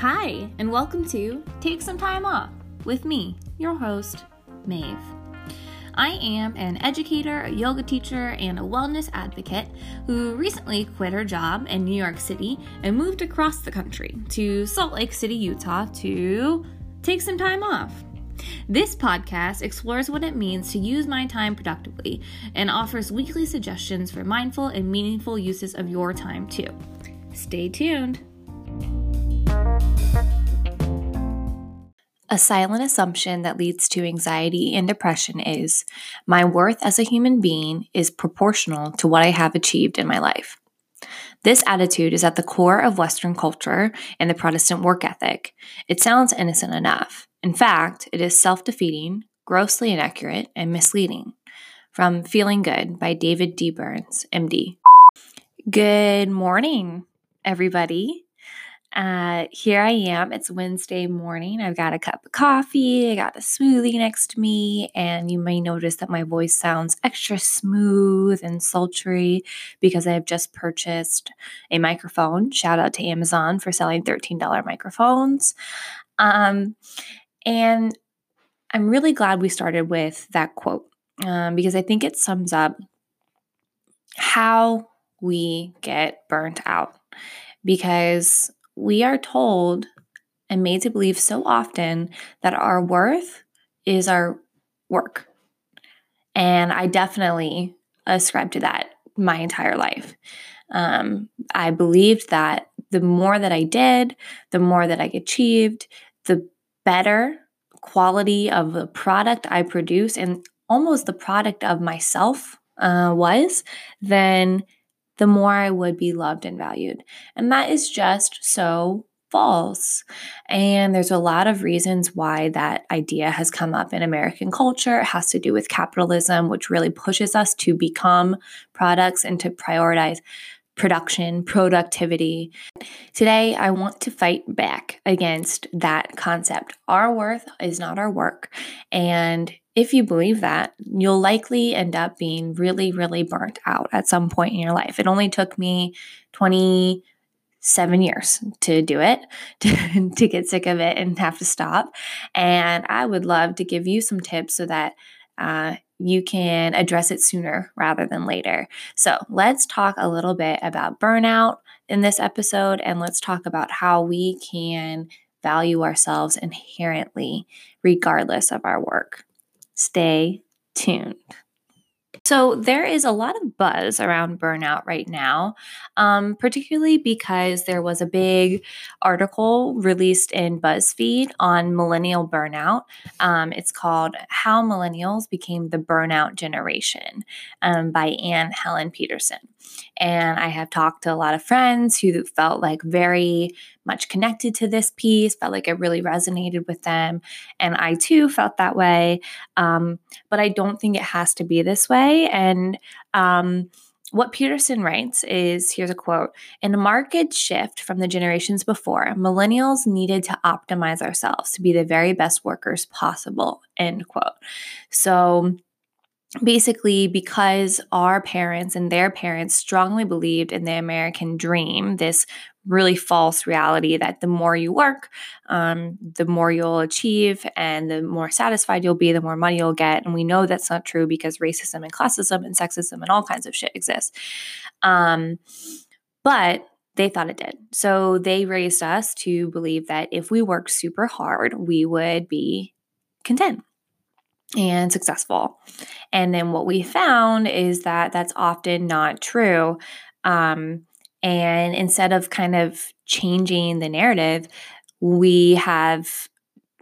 Hi, and welcome to Take Some Time Off with me, your host, Maeve. I am an educator, a yoga teacher, and a wellness advocate who recently quit her job in New York City and moved across the country to Salt Lake City, Utah to take some time off. This podcast explores what it means to use my time productively and offers weekly suggestions for mindful and meaningful uses of your time, too. Stay tuned. A silent assumption that leads to anxiety and depression is my worth as a human being is proportional to what I have achieved in my life. This attitude is at the core of Western culture and the Protestant work ethic. It sounds innocent enough. In fact, it is self defeating, grossly inaccurate, and misleading. From Feeling Good by David D. Burns, MD. Good morning, everybody. Uh, here I am. It's Wednesday morning. I've got a cup of coffee, I got a smoothie next to me, and you may notice that my voice sounds extra smooth and sultry because I have just purchased a microphone. Shout out to Amazon for selling $13 microphones. Um, and I'm really glad we started with that quote um, because I think it sums up how we get burnt out. Because we are told and made to believe so often that our worth is our work. And I definitely ascribe to that my entire life. Um, I believed that the more that I did, the more that I achieved, the better quality of the product I produce and almost the product of myself uh, was, then the more I would be loved and valued. And that is just so false. And there's a lot of reasons why that idea has come up in American culture. It has to do with capitalism, which really pushes us to become products and to prioritize production, productivity. Today, I want to fight back against that concept. Our worth is not our work. And if you believe that, you'll likely end up being really, really burnt out at some point in your life. It only took me 27 years to do it, to, to get sick of it and have to stop. And I would love to give you some tips so that uh, you can address it sooner rather than later. So, let's talk a little bit about burnout in this episode and let's talk about how we can value ourselves inherently, regardless of our work. Stay tuned. So, there is a lot of buzz around burnout right now, um, particularly because there was a big article released in BuzzFeed on millennial burnout. Um, it's called How Millennials Became the Burnout Generation um, by Anne Helen Petersen. And I have talked to a lot of friends who felt like very much connected to this piece, felt like it really resonated with them. And I too felt that way. Um, but I don't think it has to be this way. And um, what Petersen writes is here's a quote In a market shift from the generations before, millennials needed to optimize ourselves to be the very best workers possible. End quote. So, basically because our parents and their parents strongly believed in the American dream, this really false reality that the more you work, um, the more you'll achieve, and the more satisfied you'll be, the more money you'll get. And we know that's not true because racism and classism and sexism and all kinds of shit exists. Um, but they thought it did. So they raised us to believe that if we worked super hard, we would be content and successful. And then what we found is that that's often not true. Um, and instead of kind of changing the narrative, we have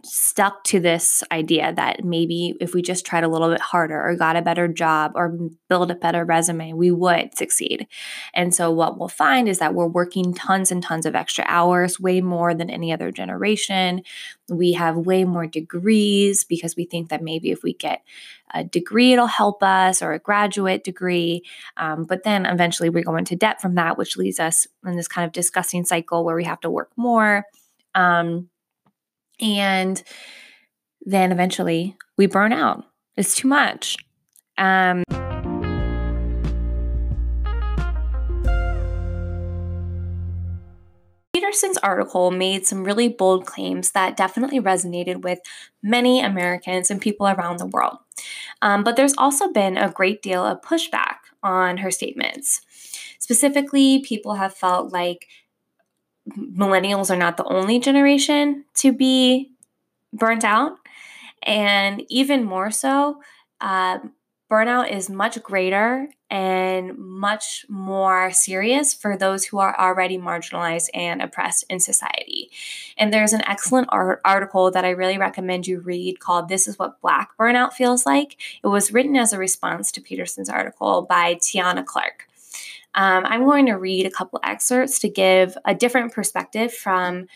stuck to this idea that maybe if we just tried a little bit harder or got a better job or build a better resume, we would succeed. And so, what we'll find is that we're working tons and tons of extra hours, way more than any other generation. We have way more degrees because we think that maybe if we get a degree, it'll help us or a graduate degree. Um, but then eventually we go into debt from that, which leads us in this kind of disgusting cycle where we have to work more. Um, and then eventually we burn out. It's too much. Um, Petersen's article made some really bold claims that definitely resonated with many Americans and people around the world. Um, but there's also been a great deal of pushback on her statements. Specifically, people have felt like millennials are not the only generation to be burnt out. And even more so, uh, burnout is much greater and much more serious for those who are already marginalized and oppressed in society. And there's an excellent art- article that I really recommend you read called This is What Black Burnout Feels Like. It was written as a response to Petersen's article by Tiana Clark. Um, I'm going to read a couple excerpts to give a different perspective from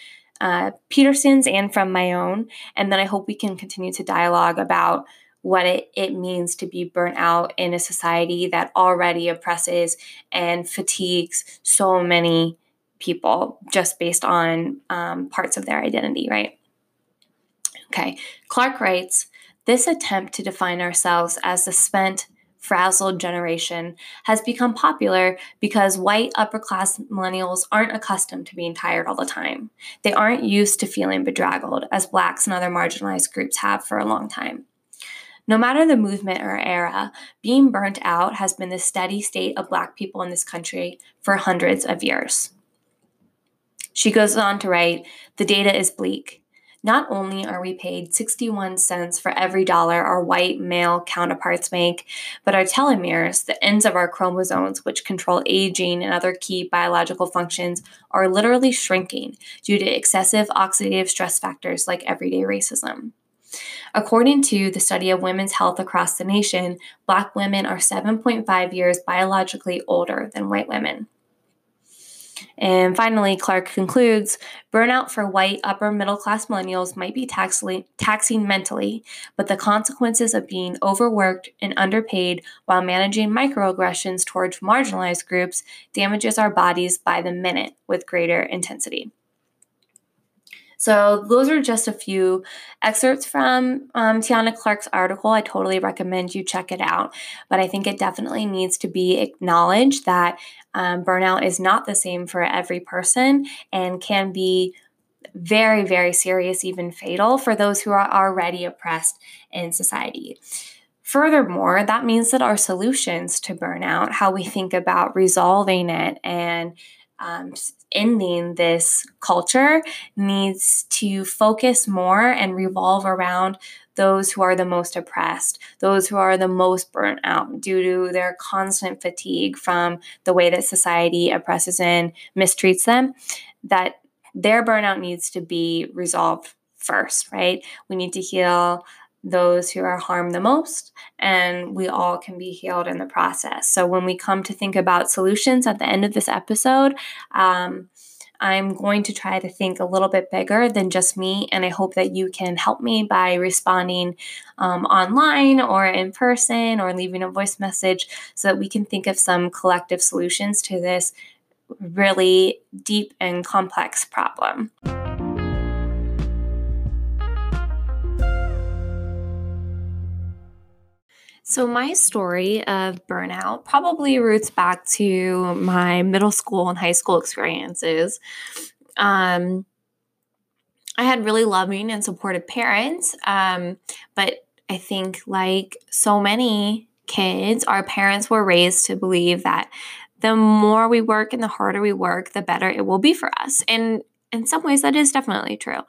uh, Petersen's and from my own. And then I hope we can continue to dialogue about what it, it means to be burnt out in a society that already oppresses and fatigues so many people just based on um, parts of their identity, right? Okay, Clark writes This attempt to define ourselves as the spent, frazzled generation has become popular because white upper class millennials aren't accustomed to being tired all the time. They aren't used to feeling bedraggled, as blacks and other marginalized groups have for a long time. No matter the movement or era, being burnt out has been the steady state of Black people in this country for hundreds of years. She goes on to write The data is bleak. Not only are we paid 61 cents for every dollar our white male counterparts make, but our telomeres, the ends of our chromosomes which control aging and other key biological functions, are literally shrinking due to excessive oxidative stress factors like everyday racism. According to the study of women's health across the nation, Black women are 7.5 years biologically older than white women. And finally, Clark concludes burnout for white upper middle class millennials might be taxing mentally, but the consequences of being overworked and underpaid while managing microaggressions towards marginalized groups damages our bodies by the minute with greater intensity. So, those are just a few excerpts from um, Tiana Clark's article. I totally recommend you check it out. But I think it definitely needs to be acknowledged that um, burnout is not the same for every person and can be very, very serious, even fatal for those who are already oppressed in society. Furthermore, that means that our solutions to burnout, how we think about resolving it and um, ending this culture needs to focus more and revolve around those who are the most oppressed, those who are the most burnt out due to their constant fatigue from the way that society oppresses and mistreats them, that their burnout needs to be resolved first, right? We need to heal those who are harmed the most, and we all can be healed in the process. So, when we come to think about solutions at the end of this episode, um, I'm going to try to think a little bit bigger than just me, and I hope that you can help me by responding um, online or in person or leaving a voice message so that we can think of some collective solutions to this really deep and complex problem. So, my story of burnout probably roots back to my middle school and high school experiences. Um, I had really loving and supportive parents, um, but I think, like so many kids, our parents were raised to believe that the more we work and the harder we work, the better it will be for us. And in some ways, that is definitely true.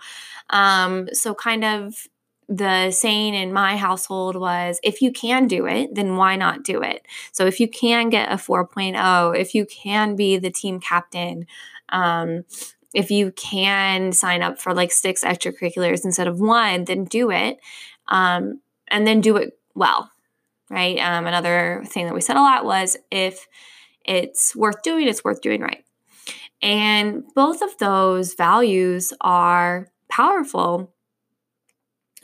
Um, so, kind of the saying in my household was if you can do it, then why not do it? So if you can get a 4.0, if you can be the team captain, um, if you can sign up for like six extracurriculars instead of one, then do it. Um, and then do it well, right? Um, another thing that we said a lot was if it's worth doing, it's worth doing right. And both of those values are powerful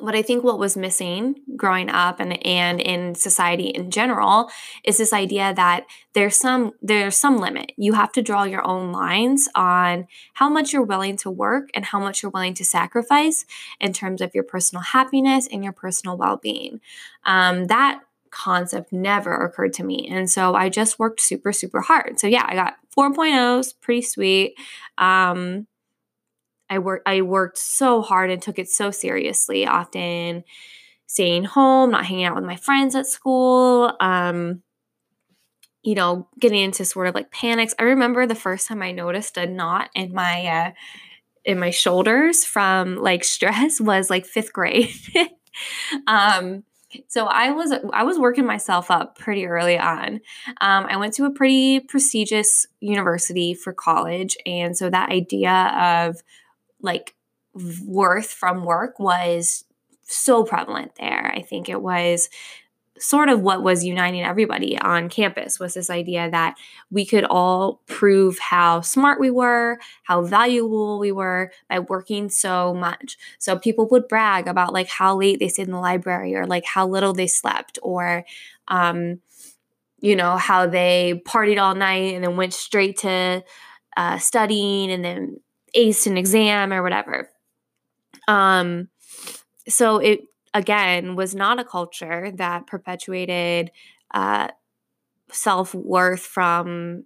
but I think what was missing growing up and, and in society in general is this idea that there's some there's some limit. You have to draw your own lines on how much you're willing to work and how much you're willing to sacrifice in terms of your personal happiness and your personal well-being. Um, that concept never occurred to me. And so I just worked super, super hard. So yeah, I got 4.0s, pretty sweet. Um, I worked I worked so hard and took it so seriously, often staying home, not hanging out with my friends at school, um, you know, getting into sort of like panics. I remember the first time I noticed a knot in my uh, in my shoulders from like stress was like fifth grade. um, so I was I was working myself up pretty early on. Um, I went to a pretty prestigious university for college, and so that idea of like worth from work was so prevalent there. I think it was sort of what was uniting everybody on campus was this idea that we could all prove how smart we were, how valuable we were by working so much. So people would brag about like how late they stayed in the library or like how little they slept or um you know how they partied all night and then went straight to uh, studying and then aced an exam or whatever. Um so it again was not a culture that perpetuated uh, self worth from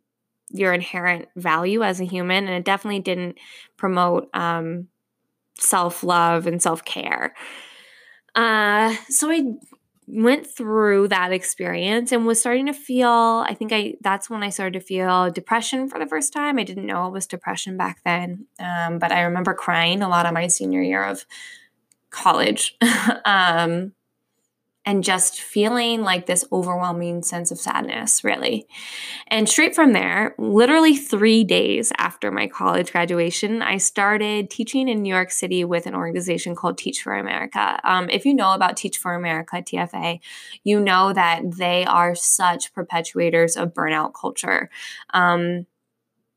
your inherent value as a human, and it definitely didn't promote um, self love and self care. Uh, so I went through that experience and was starting to feel i think i that's when i started to feel depression for the first time. I didn't know it was depression back then um, but i remember crying a lot of my senior year of college. Um, and just feeling like this overwhelming sense of sadness, really. And straight from there, literally three days after my college graduation, I started teaching in New York City with an organization called Teach for America. Um, if you know about Teach for America, TFA, you know that they are such perpetuators of burnout culture. Um,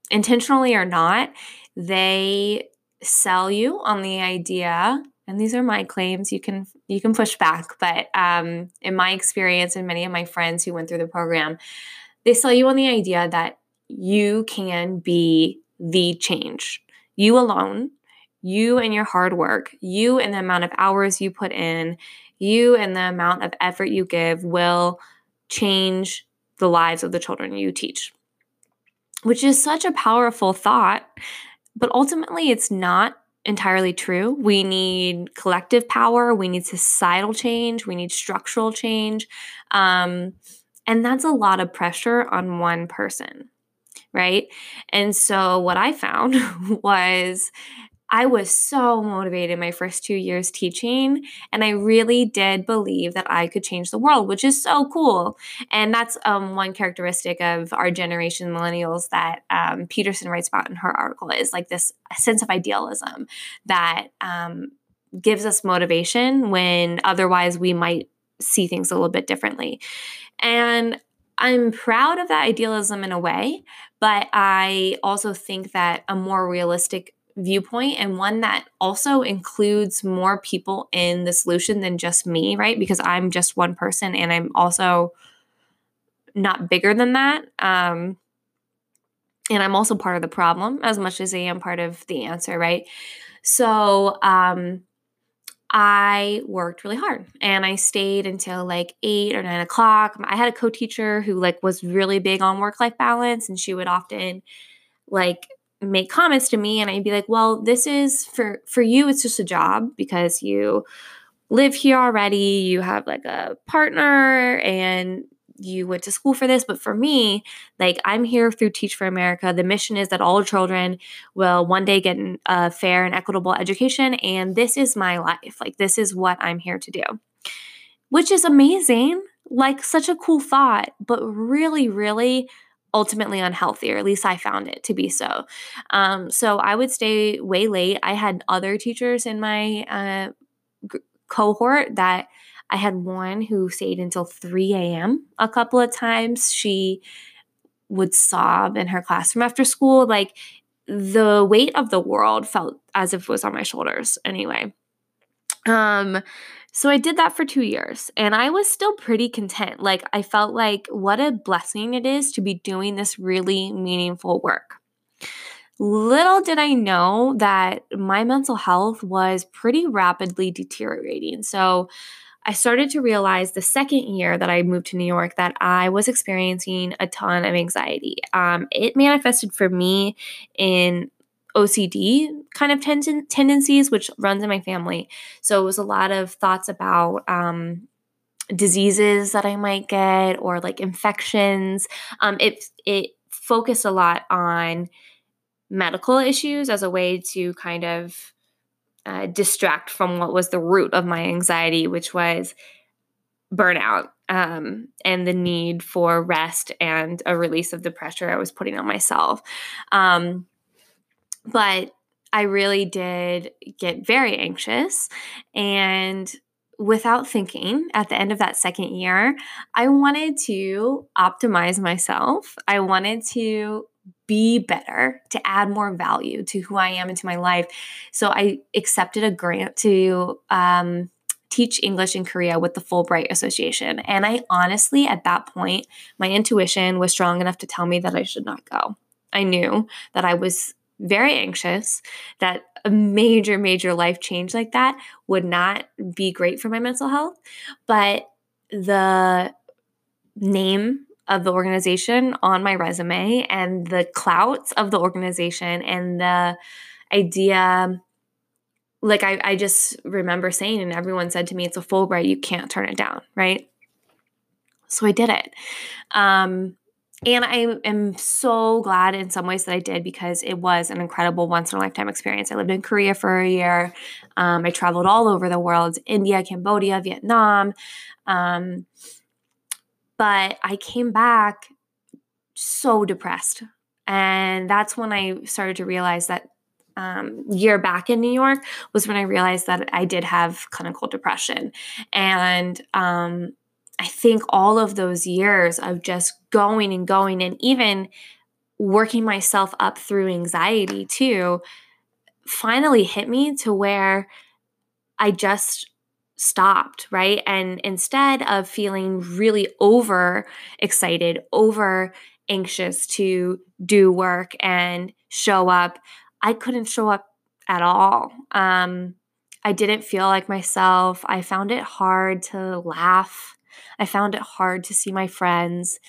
intentionally or not, they sell you on the idea and these are my claims. You can you can push back but um, in my experience and many of my friends who went through the program they sell you on the idea that you can be the change. You alone you and your hard work you and the amount of hours you put in you and the amount of effort you give will change the lives of the children you teach which is such a powerful thought but ultimately it's not entirely true. We need collective power, we need societal change, we need structural change. Um, and that's a lot of pressure on one person, right? And so, what I found was I was so motivated my first two years teaching, and I really did believe that I could change the world, which is so cool. And that's um, one characteristic of our generation, millennials, that um, Petersen writes about in her article is like this sense of idealism that um, gives us motivation when otherwise we might see things a little bit differently. And I'm proud of that idealism in a way, but I also think that a more realistic viewpoint and one that also includes more people in the solution than just me, right? Because I'm just one person and I'm also not bigger than that. Um, and I'm also part of the problem as much as I am part of the answer, right? So, um, I worked really hard and I stayed until like eight or nine o'clock. I had a co-teacher who like was really big on work-life balance and she would often like make comments to me and I'd be like, "Well, this is for for you it's just a job because you live here already, you have like a partner and you went to school for this, but for me, like I'm here through Teach for America. The mission is that all children will one day get a fair and equitable education and this is my life. Like this is what I'm here to do." Which is amazing. Like such a cool thought, but really really ultimately unhealthy, or at least I found it to be so. Um, so I would stay way late. I had other teachers in my uh, g- cohort that I had one who stayed until 3 a.m. a couple of times. She would sob in her classroom after school. Like the weight of the world felt as if it was on my shoulders anyway. Um, so I did that for two years and I was still pretty content. Like, I felt like what a blessing it is to be doing this really meaningful work. Little did I know that my mental health was pretty rapidly deteriorating. So I started to realize the second year that I moved to New York that I was experiencing a ton of anxiety. Um, it manifested for me in OCD kind of ten- tendencies, which runs in my family. So it was a lot of thoughts about um, diseases that I might get or like infections. Um, it it focused a lot on medical issues as a way to kind of uh, distract from what was the root of my anxiety, which was burnout um, and the need for rest and a release of the pressure I was putting on myself. Um, but I really did get very anxious. And without thinking, at the end of that second year, I wanted to optimize myself. I wanted to be better, to add more value to who I am and to my life. So I accepted a grant to um, teach English in Korea with the Fulbright Association. And I honestly, at that point, my intuition was strong enough to tell me that I should not go. I knew that I was very anxious, that a major, major life change like that would not be great for my mental health. But the name of the organization on my resume and the clouts of the organization and the idea like I, I just remember saying and everyone said to me it's a fulbright you can't turn it down right so i did it um, and i am so glad in some ways that i did because it was an incredible once in a lifetime experience i lived in korea for a year um, i traveled all over the world india cambodia vietnam um, but I came back so depressed. And that's when I started to realize that um, year back in New York was when I realized that I did have clinical depression. And um, I think all of those years of just going and going and even working myself up through anxiety too finally hit me to where I just stopped, right? And instead of feeling really over excited, over anxious to do work and show up, I couldn't show up at all. Um, I didn't feel like myself. I found it hard to laugh. I found it hard to see my friends.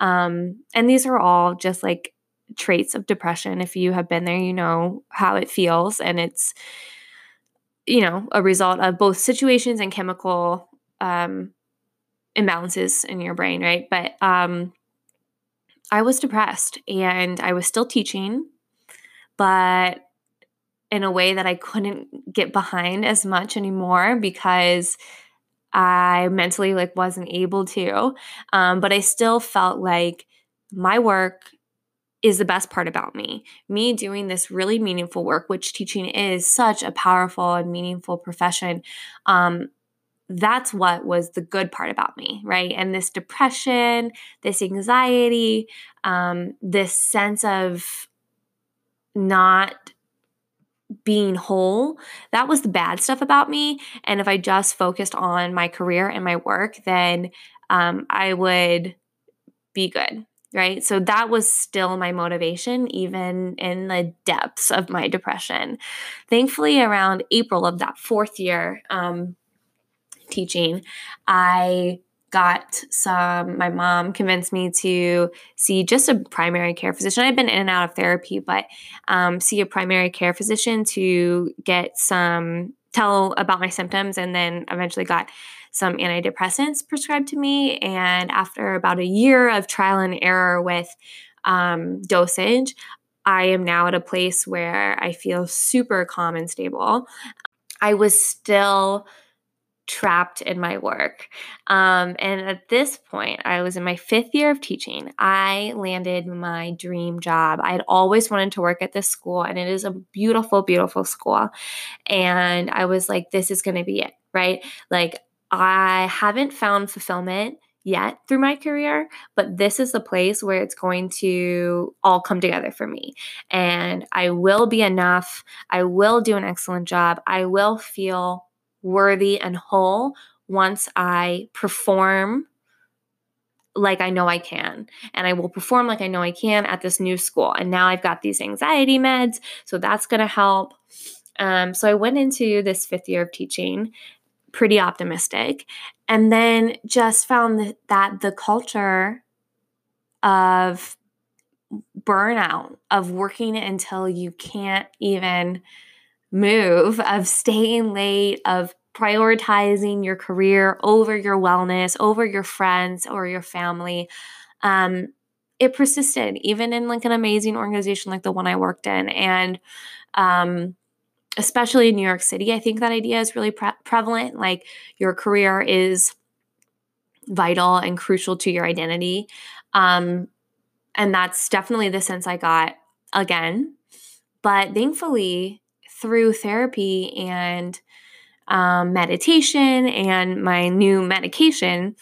Um, and these are all just like traits of depression. If you have been there, you know how it feels. And it's, you know, a result of both situations and chemical um, imbalances in your brain, right? But um, I was depressed and I was still teaching, but in a way that I couldn't get behind as much anymore because I mentally like wasn't able to. Um, but I still felt like my work is the best part about me. Me doing this really meaningful work, which teaching is such a powerful and meaningful profession. Um, that's what was the good part about me, right? And this depression, this anxiety, um, this sense of not being whole, that was the bad stuff about me. And if I just focused on my career and my work, then um, I would be good right? So that was still my motivation, even in the depths of my depression. Thankfully, around April of that fourth year um, teaching, I got some my mom convinced me to see just a primary care physician i'd been in and out of therapy but um, see a primary care physician to get some tell about my symptoms and then eventually got some antidepressants prescribed to me. And after about a year of trial and error with um, dosage, I am now at a place where I feel super calm and stable. I was still trapped in my work. Um, and at this point, I was in my fifth year of teaching. I landed my dream job. I had always wanted to work at this school, and it is a beautiful, beautiful school. And I was like, this is going to be it, right? Like, I haven't found fulfillment yet through my career, but this is the place where it's going to all come together for me. And I will be enough. I will do an excellent job. I will feel worthy and whole once I perform like I know I can. And I will perform like I know I can at this new school. And now I've got these anxiety meds, so that's going to help. Um, so I went into this fifth year of teaching pretty optimistic. And then just found that the culture of burnout of working until you can't even move, of staying late, of prioritizing your career over your wellness, over your friends or your family. Um, it persisted even in like an amazing organization like the one I worked in. And um, especially in New York City, I think that idea is really pre- prevalent. Like your career is vital and crucial to your identity. Um, and that's definitely the sense I got again. But thankfully, through therapy and um, meditation and my new medication,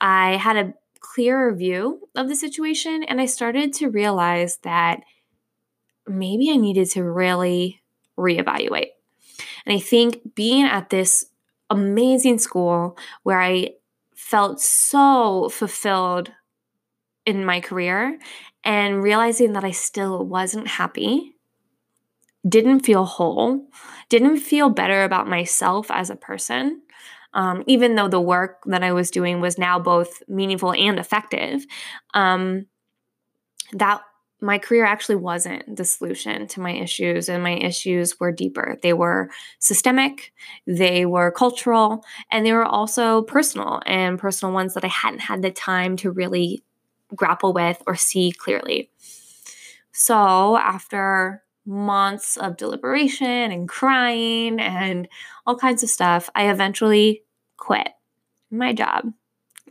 I had a clearer view of the situation and I started to realize that maybe I needed to really reevaluate. And I think being at this amazing school where I felt so fulfilled in my career and realizing that I still wasn't happy, didn't feel whole, didn't feel better about myself as a person. Um, even though the work that I was doing was now both meaningful and effective, um, that my career actually wasn't the solution to my issues, and my issues were deeper. They were systemic, they were cultural, and they were also personal and personal ones that I hadn't had the time to really grapple with or see clearly. So, after months of deliberation and crying and all kinds of stuff, I eventually quit my job.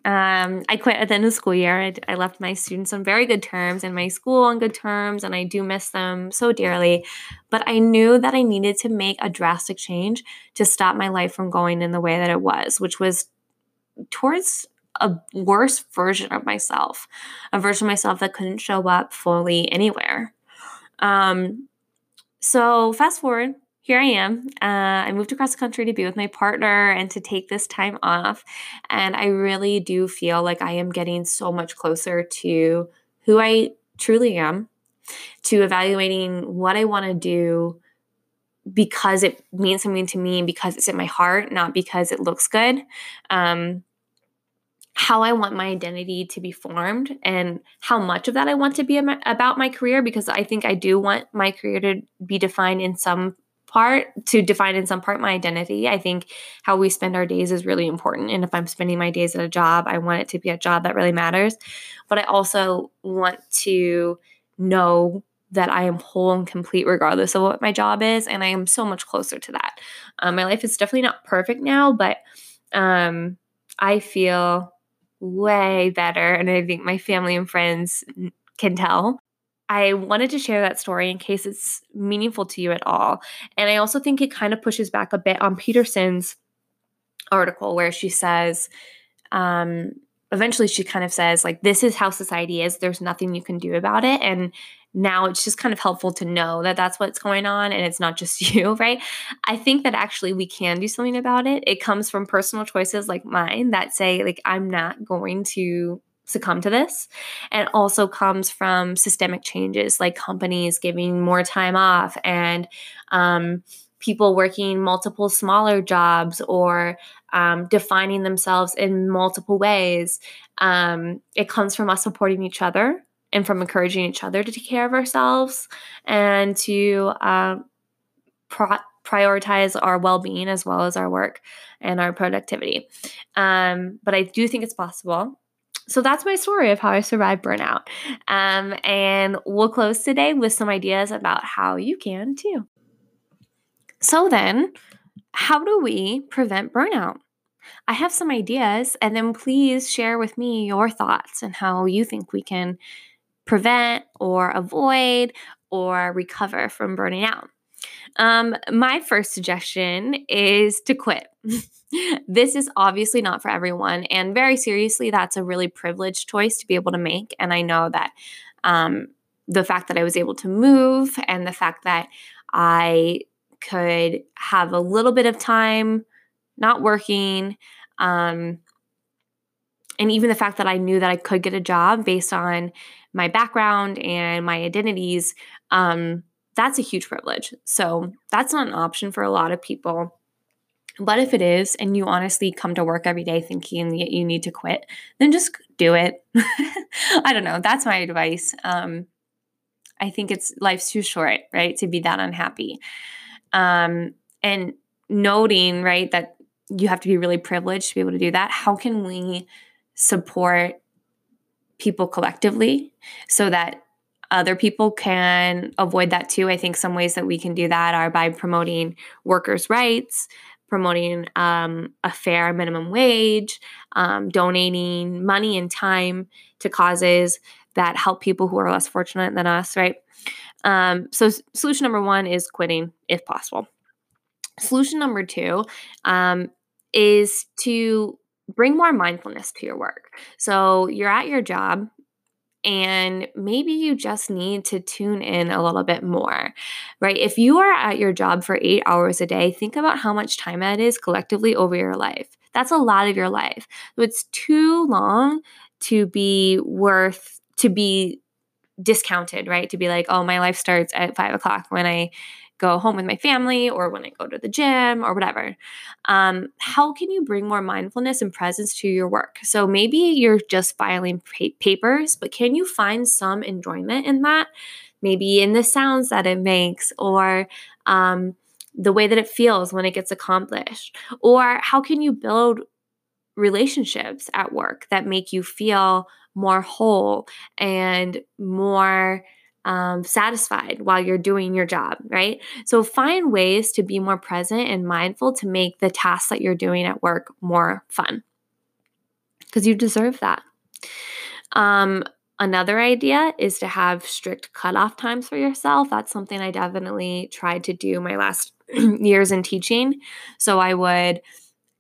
Um, I quit at the end of the school year. I, I, left my students on very good terms and my school on good terms, and I do miss them so dearly. But I knew that I needed to make a drastic change to stop my life from going in the way that it was, which was towards a worse version of myself, a version of myself that couldn't show up fully anywhere. Um, so, fast forward here I am. Uh, I moved across the country to be with my partner and to take this time off. And I really do feel like I am getting so much closer to who I truly am, to evaluating what I want to do because it means something to me, and because it's in my heart, not because it looks good. Um, how I want my identity to be formed and how much of that I want to be about my career because I think I do want my career to be defined in some part to define in some part my identity. I think how we spend our days is really important. And if I'm spending my days at a job, I want it to be a job that really matters. But I also want to know that I am whole and complete regardless of what my job is. And I am so much closer to that. Um, my life is definitely not perfect now, but um, I feel way better. And I think my family and friends can tell. I wanted to share that story in case it's meaningful to you at all. And I also think it kind of pushes back a bit on Petersen's article where she says, um, eventually she kind of says, like, this is how society is. There's nothing you can do about it. And now it's just kind of helpful to know that that's what's going on and it's not just you, right? I think that actually we can do something about it. It comes from personal choices like mine that say, like, I'm not going to succumb to this and also comes from systemic changes like companies giving more time off and um, people working multiple smaller jobs or um, defining themselves in multiple ways um, it comes from us supporting each other and from encouraging each other to take care of ourselves and to uh, pro- prioritize our well-being as well as our work and our productivity um, but i do think it's possible so that's my story of how I survived burnout. Um, and we'll close today with some ideas about how you can too. So, then, how do we prevent burnout? I have some ideas, and then please share with me your thoughts and how you think we can prevent or avoid or recover from burning out. Um, my first suggestion is to quit. this is obviously not for everyone. And very seriously, that's a really privileged choice to be able to make. And I know that um, the fact that I was able to move and the fact that I could have a little bit of time not working, um, and even the fact that I knew that I could get a job based on my background and my identities, um, that's a huge privilege. So that's not an option for a lot of people. But if it is, and you honestly come to work every day thinking that you need to quit, then just do it. I don't know. That's my advice. Um, I think it's life's too short, right, to be that unhappy. Um, and noting, right, that you have to be really privileged to be able to do that. How can we support people collectively so that other people can avoid that too. I think some ways that we can do that are by promoting workers' rights, promoting um, a fair minimum wage, um, donating money and time to causes that help people who are less fortunate than us, right? Um, so, solution number one is quitting if possible. Solution number two um, is to bring more mindfulness to your work. So, you're at your job, and maybe you just need to tune in a little bit more, right? If you are at your job for eight hours a day, think about how much time that is collectively over your life. That's a lot of your life. So it's too long to be worth, to be discounted, right? To be like, oh, my life starts at five o'clock when I go home with my family or when I go to the gym or whatever. Um, how can you bring more mindfulness and presence to your work? So maybe you're just filing pa- papers, but can you find some enjoyment in that? Maybe in the sounds that it makes or um, the way that it feels when it gets accomplished? Or how can you build relationships at work that make you feel more whole and more um, satisfied while you're doing your job, right? So find ways to be more present and mindful to make the tasks that you're doing at work more fun because you deserve that. Um, another idea is to have strict cutoff times for yourself. That's something I definitely tried to do my last years in teaching. So I would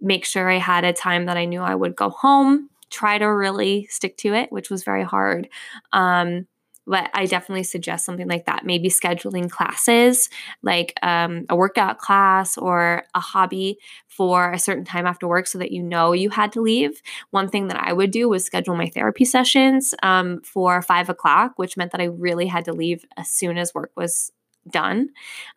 make sure I had a time that I knew I would go home, try to really stick to it, which was very hard. Um, but I definitely suggest something like that. Maybe scheduling classes, like um, a workout class or a hobby for a certain time after work so that you know you had to leave. One thing that I would do was schedule my therapy sessions um, for five o'clock, which meant that I really had to leave as soon as work was done.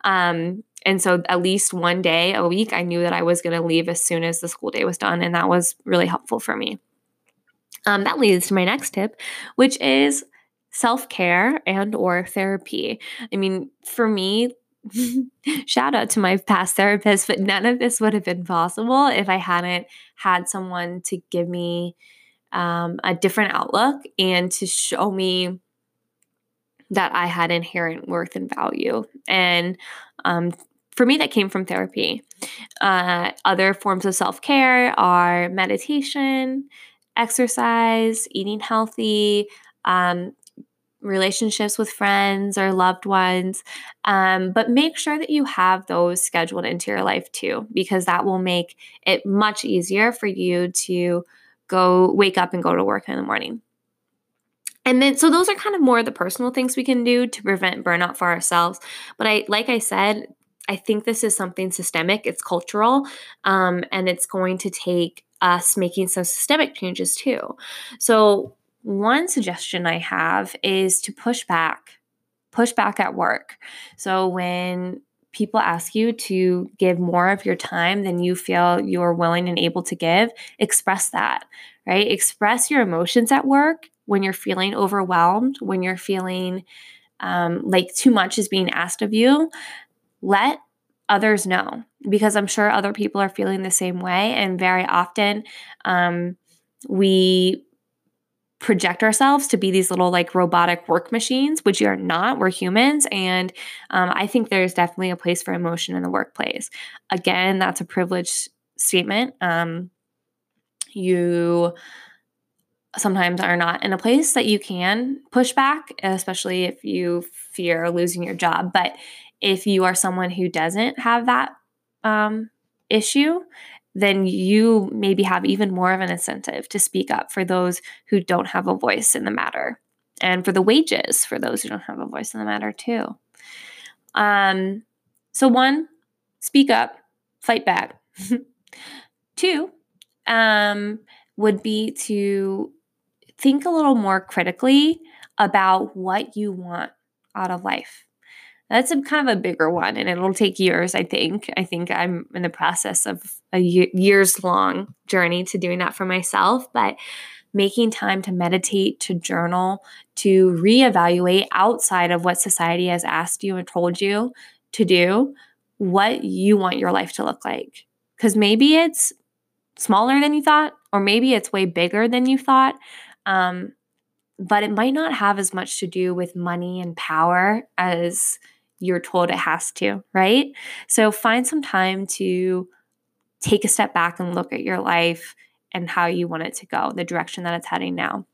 Um, and so at least one day a week, I knew that I was going to leave as soon as the school day was done. And that was really helpful for me. Um, that leads to my next tip, which is self-care and or therapy. I mean, for me, shout out to my past therapist, but none of this would have been possible if I hadn't had someone to give me um, a different outlook and to show me that I had inherent worth and value. And um, for me, that came from therapy. Uh, other forms of self care are meditation, exercise, eating healthy, um, relationships with friends or loved ones. Um, but make sure that you have those scheduled into your life too, because that will make it much easier for you to go wake up and go to work in the morning. And then, so those are kind of more the personal things we can do to prevent burnout for ourselves. But I, like I said, I think this is something systemic. It's cultural, um, and it's going to take us making some systemic changes too. So one suggestion I have is to push back, push back at work. So when people ask you to give more of your time than you feel you're willing and able to give, express that, right? Express your emotions at work when you're feeling overwhelmed, when you're feeling um, like too much is being asked of you. Let others know because I'm sure other people are feeling the same way. And very often, um, we project ourselves to be these little like robotic work machines, which you are not. We're humans. And um, I think there's definitely a place for emotion in the workplace. Again, that's a privileged statement. Um, you sometimes are not in a place that you can push back, especially if you fear losing your job. But if you are someone who doesn't have that um, issue, then you maybe have even more of an incentive to speak up for those who don't have a voice in the matter and for the wages for those who don't have a voice in the matter too. Um, so, one, speak up, fight back. Two, um, would be to think a little more critically about what you want out of life. That's a kind of a bigger one, and it'll take years. I think. I think I'm in the process of a years long journey to doing that for myself. But making time to meditate, to journal, to reevaluate outside of what society has asked you and told you to do, what you want your life to look like. Because maybe it's smaller than you thought, or maybe it's way bigger than you thought. Um, but it might not have as much to do with money and power as you're told it has to, right? So find some time to take a step back and look at your life and how you want it to go, the direction that it's heading now.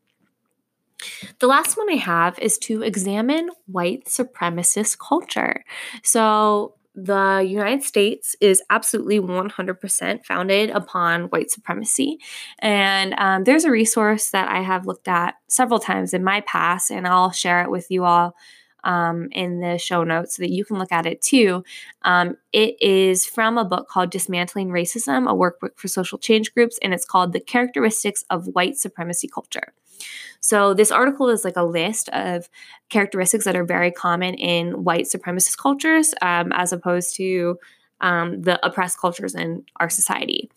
The last one I have is to examine white supremacist culture. So, the United States is absolutely 100% founded upon white supremacy. And um, there's a resource that I have looked at several times in my past, and I'll share it with you all um, in the show notes so that you can look at it too. Um, it is from a book called Dismantling Racism, a workbook for social change groups, and it's called The Characteristics of White Supremacy Culture. So, this article is like a list of characteristics that are very common in white supremacist cultures um, as opposed to um, the oppressed cultures in our society.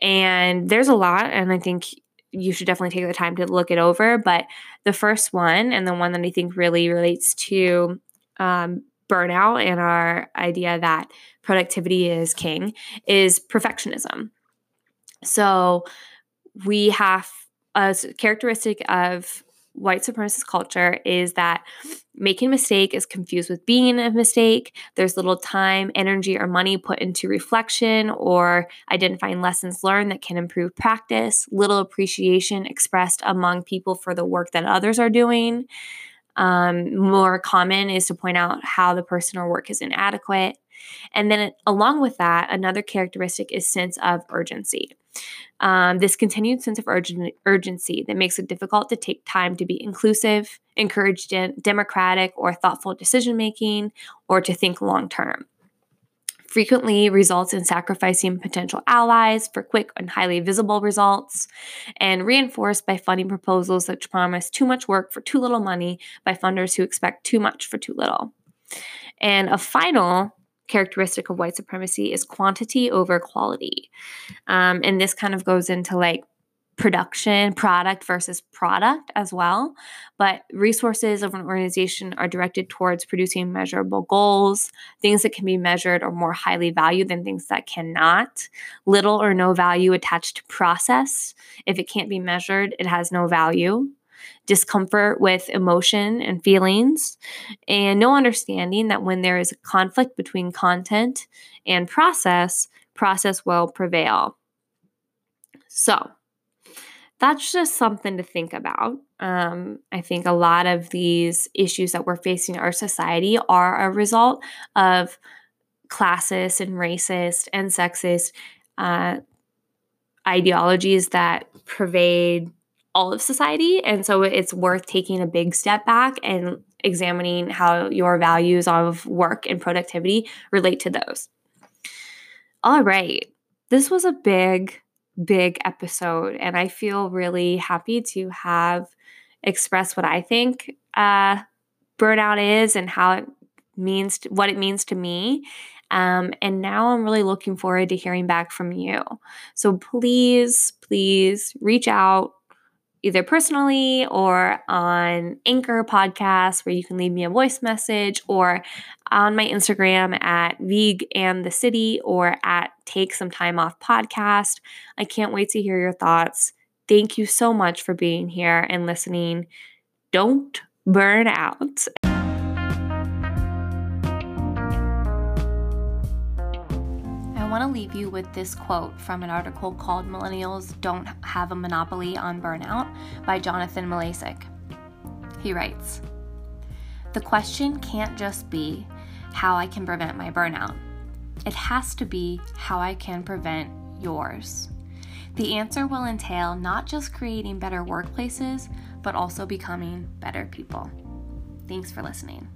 And there's a lot, and I think you should definitely take the time to look it over. But the first one, and the one that I think really relates to um, burnout and our idea that productivity is king, is perfectionism. So we have a characteristic of white supremacist culture is that making mistake is confused with being a mistake. There's little time, energy, or money put into reflection or identifying lessons learned that can improve practice, little appreciation expressed among people for the work that others are doing. Um, more common is to point out how the person or work is inadequate. And then, along with that, another characteristic is sense of urgency. Um, this continued sense of urgen- urgency that makes it difficult to take time to be inclusive, encourage de- democratic or thoughtful decision making, or to think long term. Frequently results in sacrificing potential allies for quick and highly visible results, and reinforced by funding proposals that promise too much work for too little money by funders who expect too much for too little. And a final characteristic of white supremacy is quantity over quality. Um, and this kind of goes into like production, product versus product as well. But resources of an organization are directed towards producing measurable goals. Things that can be measured are more highly valued than things that cannot. Little or no value attached to process. If it can't be measured, it has no value discomfort with emotion and feelings, and no understanding that when there is a conflict between content and process, process will prevail. So, that's just something to think about. Um, I think a lot of these issues that we're facing in our society are a result of classist and racist and sexist uh, ideologies that pervade all of society. And so it's worth taking a big step back and examining how your values of work and productivity relate to those. All right. This was a big, big episode, and I feel really happy to have expressed what I think uh, burnout is and how it means, to, what it means to me. Um, and now I'm really looking forward to hearing back from you. So please, please reach out, either personally or on Anchor podcast where you can leave me a voice message or on my Instagram at Vig and the City or at Take Some Time Off Podcast. I can't wait to hear your thoughts. Thank you so much for being here and listening. Don't burn out. Want to leave you with this quote from an article called Millennials Don't Have a Monopoly on Burnout by Jonathan Malesic. He writes The question can't just be how I can prevent my burnout, it has to be how I can prevent yours. The answer will entail not just creating better workplaces, but also becoming better people. Thanks for listening.